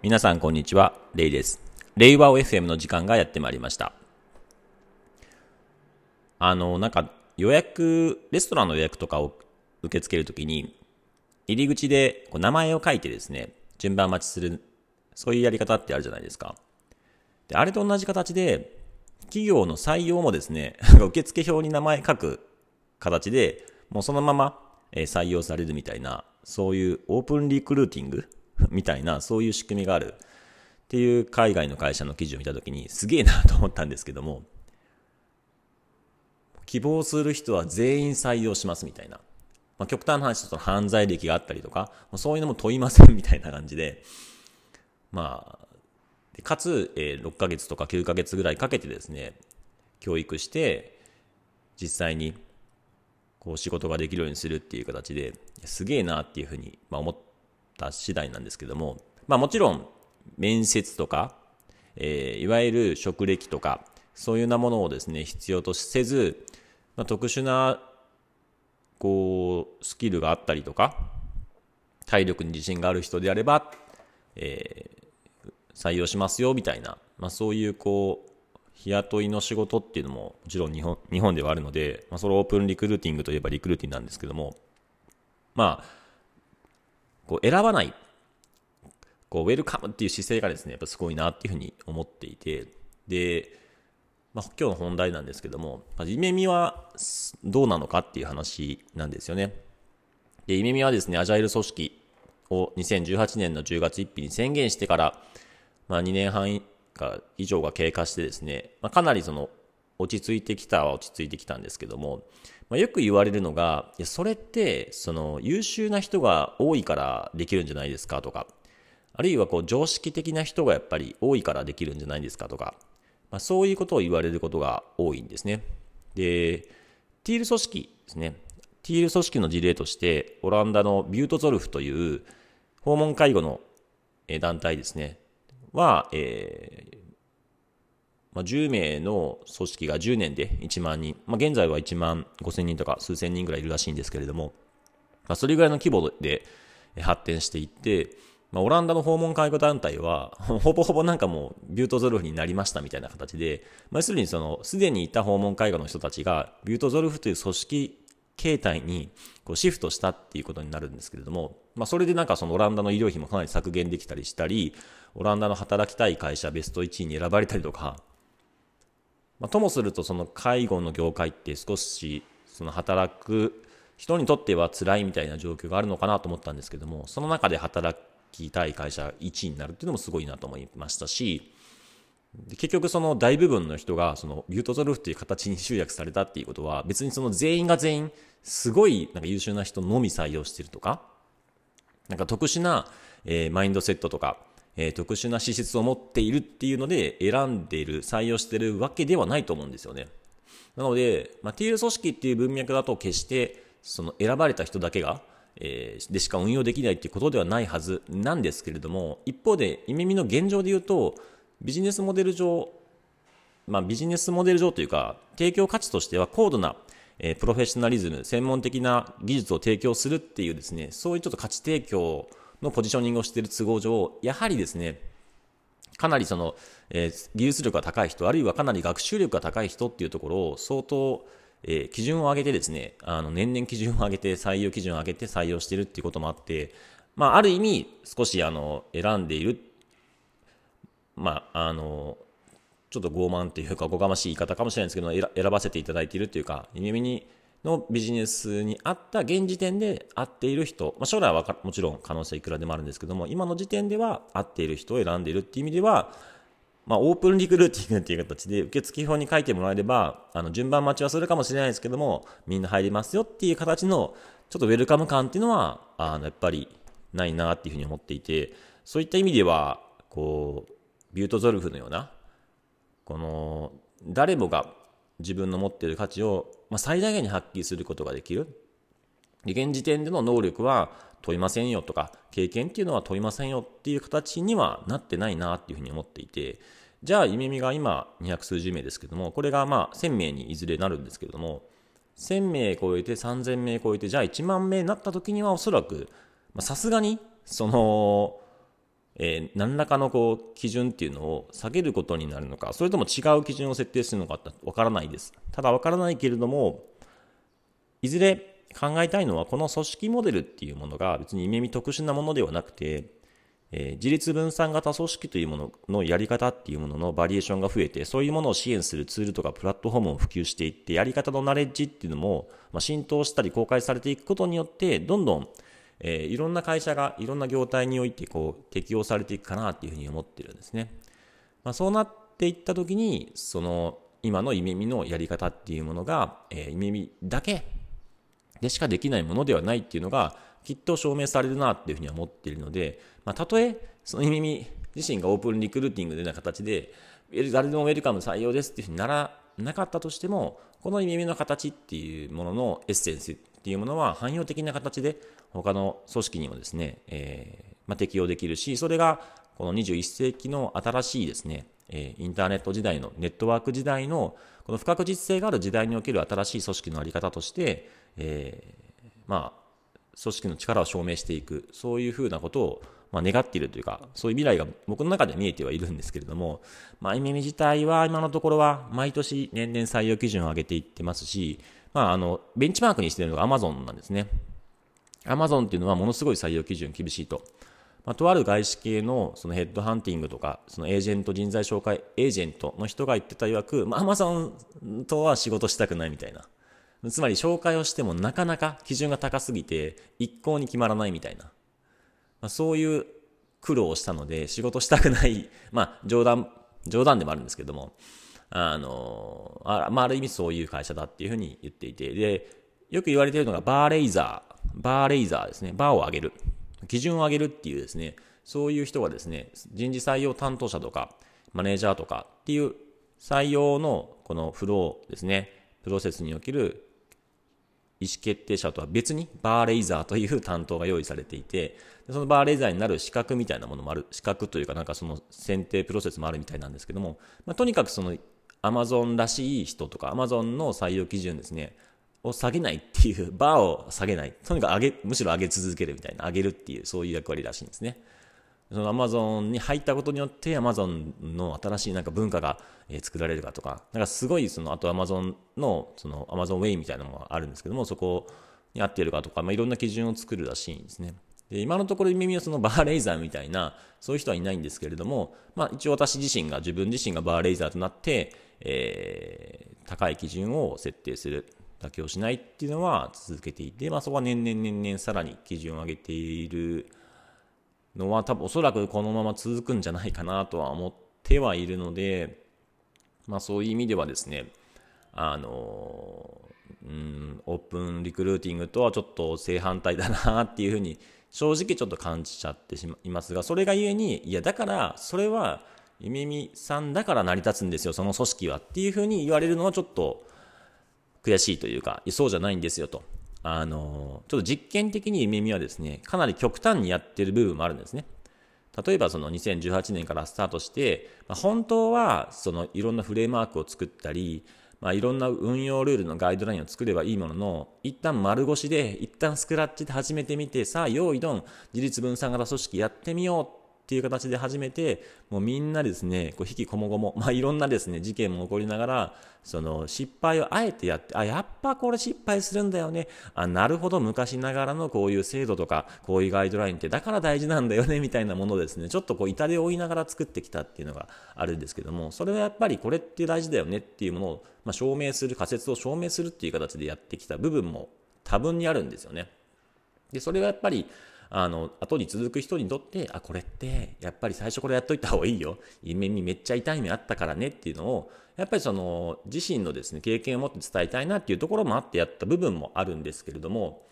皆さんこんにちは、レイです。レイワオ FM の時間がやってまいりました。あの、なんか予約、レストランの予約とかを受け付けるときに、入り口でこう名前を書いてですね、順番待ちする、そういうやり方ってあるじゃないですか。で、あれと同じ形で、企業の採用もですね、受付表に名前書く形で、もうそのまま採用されるみたいな、そういうオープンリクルーティングみたいな、そういう仕組みがあるっていう海外の会社の記事を見たときに、すげえなと思ったんですけども、希望する人は全員採用しますみたいな。まあ、極端な話、と犯罪歴があったりとか、そういうのも問いませんみたいな感じで、まあ、かつ、えー、6ヶ月とか9ヶ月ぐらいかけてですね、教育して、実際に、こう仕事ができるようにするっていう形で、すげえなっていうふうに、まあ、思った次第なんですけども、まあもちろん、面接とか、えー、いわゆる職歴とか、そういうようなものをですね、必要とせず、まあ、特殊な、こう、スキルがあったりとか、体力に自信がある人であれば、えー、採用しますよ、みたいな、まあそういう、こう、日雇いの仕事っていうのももちろん日本日本ではあるので、まあ、それオープンリクルーティングといえばリクルーティングなんですけども、まあ、こう選ばない、こう、ウェルカムっていう姿勢がですね、やっぱすごいなっていうふうに思っていて、で、まあ、今日の本題なんですけども、夢見はどうなのかっていう話なんですよね。で、夢見はですね、アジャイル組織を2018年の10月1日に宣言してから、まあ、2年半以上が経過してですね、まあ、かなりその落ち着いてきたは落ち着いてきたんですけども、まあ、よく言われるのが、いや、それって、その、優秀な人が多いからできるんじゃないですかとか、あるいはこう、常識的な人がやっぱり多いからできるんじゃないですかとか、まあ、そういうことを言われることが多いんですね。で、ティール組織ですね。ティール組織の事例として、オランダのビュートゾルフという訪問介護の団体ですね。は、えー、まあ、10名の組織が10年で1万人、まあ、現在は1万5000人とか数千人ぐらいいるらしいんですけれども、まあ、それぐらいの規模で発展していって、まあ、オランダの訪問介護団体は、ほぼほぼなんかもう、ビュートゾルフになりましたみたいな形で、まあ、要するにその、すでにいた訪問介護の人たちが、ビュートゾルフという組織形態にこうシフトしたっていうことになるんですけれども、まあ、それでなんかそのオランダの医療費もかなり削減できたりしたり、オランダの働きたい会社ベスト1位に選ばれたりとか、まあ、ともするとその介護の業界って少しその働く人にとっては辛いみたいな状況があるのかなと思ったんですけども、その中で働きたい会社1位になるっていうのもすごいなと思いましたし、結局その大部分の人がそのビュートゾルフっていう形に集約されたっていうことは別にその全員が全員すごいなんか優秀な人のみ採用してるとか、なんか特殊な、えー、マインドセットとか、えー、特殊な資質を持っているっていうので選んでいる、採用してるわけではないと思うんですよね。なので、まあ、ティール組織っていう文脈だと決してその選ばれた人だけが、えー、でしか運用できないっていうことではないはずなんですけれども、一方で、イメミの現状で言うと、ビジネスモデル上、まあ、ビジネスモデル上というか、提供価値としては高度な、えー、プロフェッショナリズム、専門的な技術を提供するっていうですね、そういうちょっと価値提供をのポジショニングをしている都合上、やはりですね、かなりその、えー、技術力が高い人、あるいはかなり学習力が高い人っていうところを相当、えー、基準を上げてですね、あの、年々基準を上げて、採用基準を上げて採用してるっていうこともあって、まあ、ある意味、少しあの、選んでいる、まあ、あの、ちょっと傲慢っていうか、ごがましい言い方かもしれないですけど、選ばせていただいているっていうか、耳にのビジネスに合った現時点で合っている人、まあ、将来はもちろん可能性いくらでもあるんですけども、今の時点では合っている人を選んでいるっていう意味では、まあ、オープンリクルーティングっていう形で受付表に書いてもらえれば、あの、順番待ちはするかもしれないですけども、みんな入りますよっていう形の、ちょっとウェルカム感っていうのは、あの、やっぱりないなっていうふうに思っていて、そういった意味では、こう、ビュートゾルフのような、この、誰もが自分の持っている価値を、まあ、最大限に発揮することができる。現時点での能力は問いませんよとか、経験っていうのは問いませんよっていう形にはなってないなっていうふうに思っていて、じゃあ、夢見が今200数十名ですけども、これがまあ1000名にいずれなるんですけれども、1000名超えて3000名超えて、じゃあ1万名になった時にはおそらく、さすがに、その、えー、何らかのこう基準っていうのを下げることになるのか、それとも違う基準を設定するのかわからないです。ただわからないけれども、いずれ考えたいのは、この組織モデルっていうものが別に夢見特殊なものではなくて、えー、自立分散型組織というもののやり方っていうもののバリエーションが増えて、そういうものを支援するツールとかプラットフォームを普及していって、やり方のナレッジっていうのも、まあ、浸透したり公開されていくことによって、どんどん、えー、いろんな会社がいろんな業態においてこう適用されていくかなっていうふうに思ってるんですね。まあ、そうなっていったときに、その今の夢見のやり方っていうものが、えー、夢見だけでしかできないものではないっていうのが、きっと証明されるなっていうふうには思っているので、まあ、たとえ、その耳自身がオープンリクルーティングのような形で、誰でもウェルカム採用ですっていうふうにならなかったとしても、この耳の形っていうもののエッセンスっていうものは汎用的な形で他の組織にもですね、えー、まあ、適用できるし、それがこの21世紀の新しいですね、えインターネット時代のネットワーク時代のこの不確実性がある時代における新しい組織のあり方として、えー、まあ組織の力を証明していく、そういうふうなことを、まあ、願っているというか、そういう未来が僕の中で見えてはいるんですけれども、まあ、イメ自体は今のところは毎年年々採用基準を上げていってますし、まあ、あの、ベンチマークにしているのが Amazon なんですね。Amazon っていうのはものすごい採用基準厳しいと。まあ、とある外資系のそのヘッドハンティングとか、そのエージェント人材紹介エージェントの人が言ってた曰く、まあ、Amazon とは仕事したくないみたいな。つまり紹介をしてもなかなか基準が高すぎて一向に決まらないみたいな。まあ、そういう苦労をしたので仕事したくない、まあ冗談、冗談でもあるんですけども、あの、あ,、まあ、ある意味そういう会社だっていうふうに言っていて、で、よく言われているのがバーレイザー、バーレイザーですね。バーを上げる。基準を上げるっていうですね、そういう人がですね、人事採用担当者とか、マネージャーとかっていう採用のこのフローですね、プロセスにおける意思決定者とは別にバーレイザーという担当が用意されていて、そのバーレイザーになる資格みたいなものもある、資格というかなんかその選定プロセスもあるみたいなんですけども、まあ、とにかくそのアマゾンらしい人とかアマゾンの採用基準ですね、を下げないっていう、バーを下げない。とにかく上げ、むしろ上げ続けるみたいな、上げるっていう、そういう役割らしいんですね。そのアマゾンに入ったことによってアマゾンの新しいなんか文化が、作られるかとか、なんかすごいその、あとアマゾンの、そのアマゾンウェイみたいなのがあるんですけども、そこに合っているかとか、まあ、いろんな基準を作るらしいんですね。で今のところ耳はそのバーレイザーみたいな、そういう人はいないんですけれども、まあ一応私自身が、自分自身がバーレイザーとなって、えー、高い基準を設定する、妥協しないっていうのは続けていて、まあそこは年々年々さらに基準を上げているのは多分おそらくこのまま続くんじゃないかなとは思ってはいるので、まあそういう意味ではですね、あの、うん、オープンリクルーティングとはちょっと正反対だなっていうふうに正直ちょっと感じちゃってしまいますが、それがゆえに、いやだからそれはゆめみさんだから成り立つんですよ、その組織はっていうふうに言われるのはちょっと悔しいというか、そうじゃないんですよと。あの、ちょっと実験的に耳はですね、かなり極端にやってる部分もあるんですね。例えばその2018年からスタートして、まあ、本当はそのいろんなフレームワークを作ったり、まあ、いろんな運用ルールのガイドラインを作ればいいものの、一旦丸腰で、一旦スクラッチで始めてみて、さあ、用意ドン、自立分散型組織やってみようっていう形で始めて、もうみんなですね、こう引きこもごも、まあいろんなですね、事件も起こりながら、その失敗をあえてやって、あ、やっぱこれ失敗するんだよね。あ、なるほど、昔ながらのこういう制度とか、こういうガイドラインってだから大事なんだよね、みたいなものですね、ちょっとこう痛手を負いながら作ってきたっていうのがあるんですけども、それはやっぱりこれって大事だよねっていうものを、まあ、証明する、仮説を証明するっていう形でやってきた部分も多分にあるんですよね。で、それはやっぱり、あの、後に続く人にとって、あ、これって、やっぱり最初これやっといた方がいいよ。夢にめっちゃ痛い目あったからねっていうのを、やっぱりその、自身のですね、経験を持って伝えたいなっていうところもあってやった部分もあるんですけれども、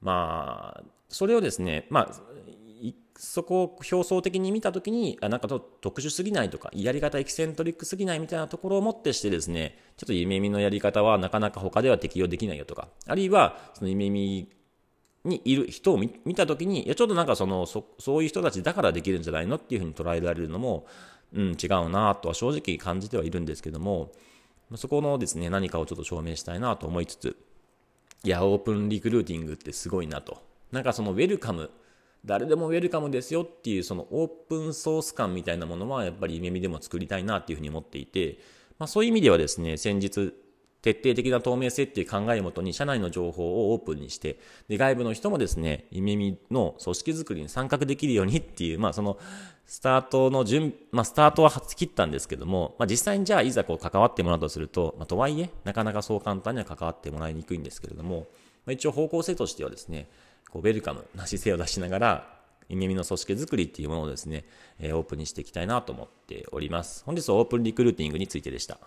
まあ、それをですね、まあ、そこを表層的に見たときに、あなんか特殊すぎないとか、やり方エキセントリックすぎないみたいなところをもってしてですね、ちょっと夢見のやり方はなかなか他では適用できないよとか、あるいは、その夢見にいる人を見たときに、いや、ちょっとなんかその、そ、そういう人たちだからできるんじゃないのっていうふうに捉えられるのも、うん、違うなとは正直感じてはいるんですけども、そこのですね、何かをちょっと証明したいなと思いつつ、いや、オープンリクルーティングってすごいなと。なんかそのウェルカム誰でもウェルカムですよっていうそのオープンソース感みたいなものはやっぱり夢見でも作りたいなっていうふうに思っていて、まあ、そういう意味ではですね、先日徹底的な透明性っていう考えをもとに社内の情報をオープンにして、で外部の人もですね、夢見の組織づくりに参画できるようにっていう、まあそのスタートの順、まあスタートは切ったんですけども、まあ実際にじゃあいざこう関わってもらうとすると、まあとはいえ、なかなかそう簡単には関わってもらいにくいんですけれども、まあ、一応方向性としてはですね、こうウェルカムな姿勢を出しながら、夢見の組織づくりっていうものをですね、えー、オープンにしていきたいなと思っております。本日はオープンリクルーティングについてでした。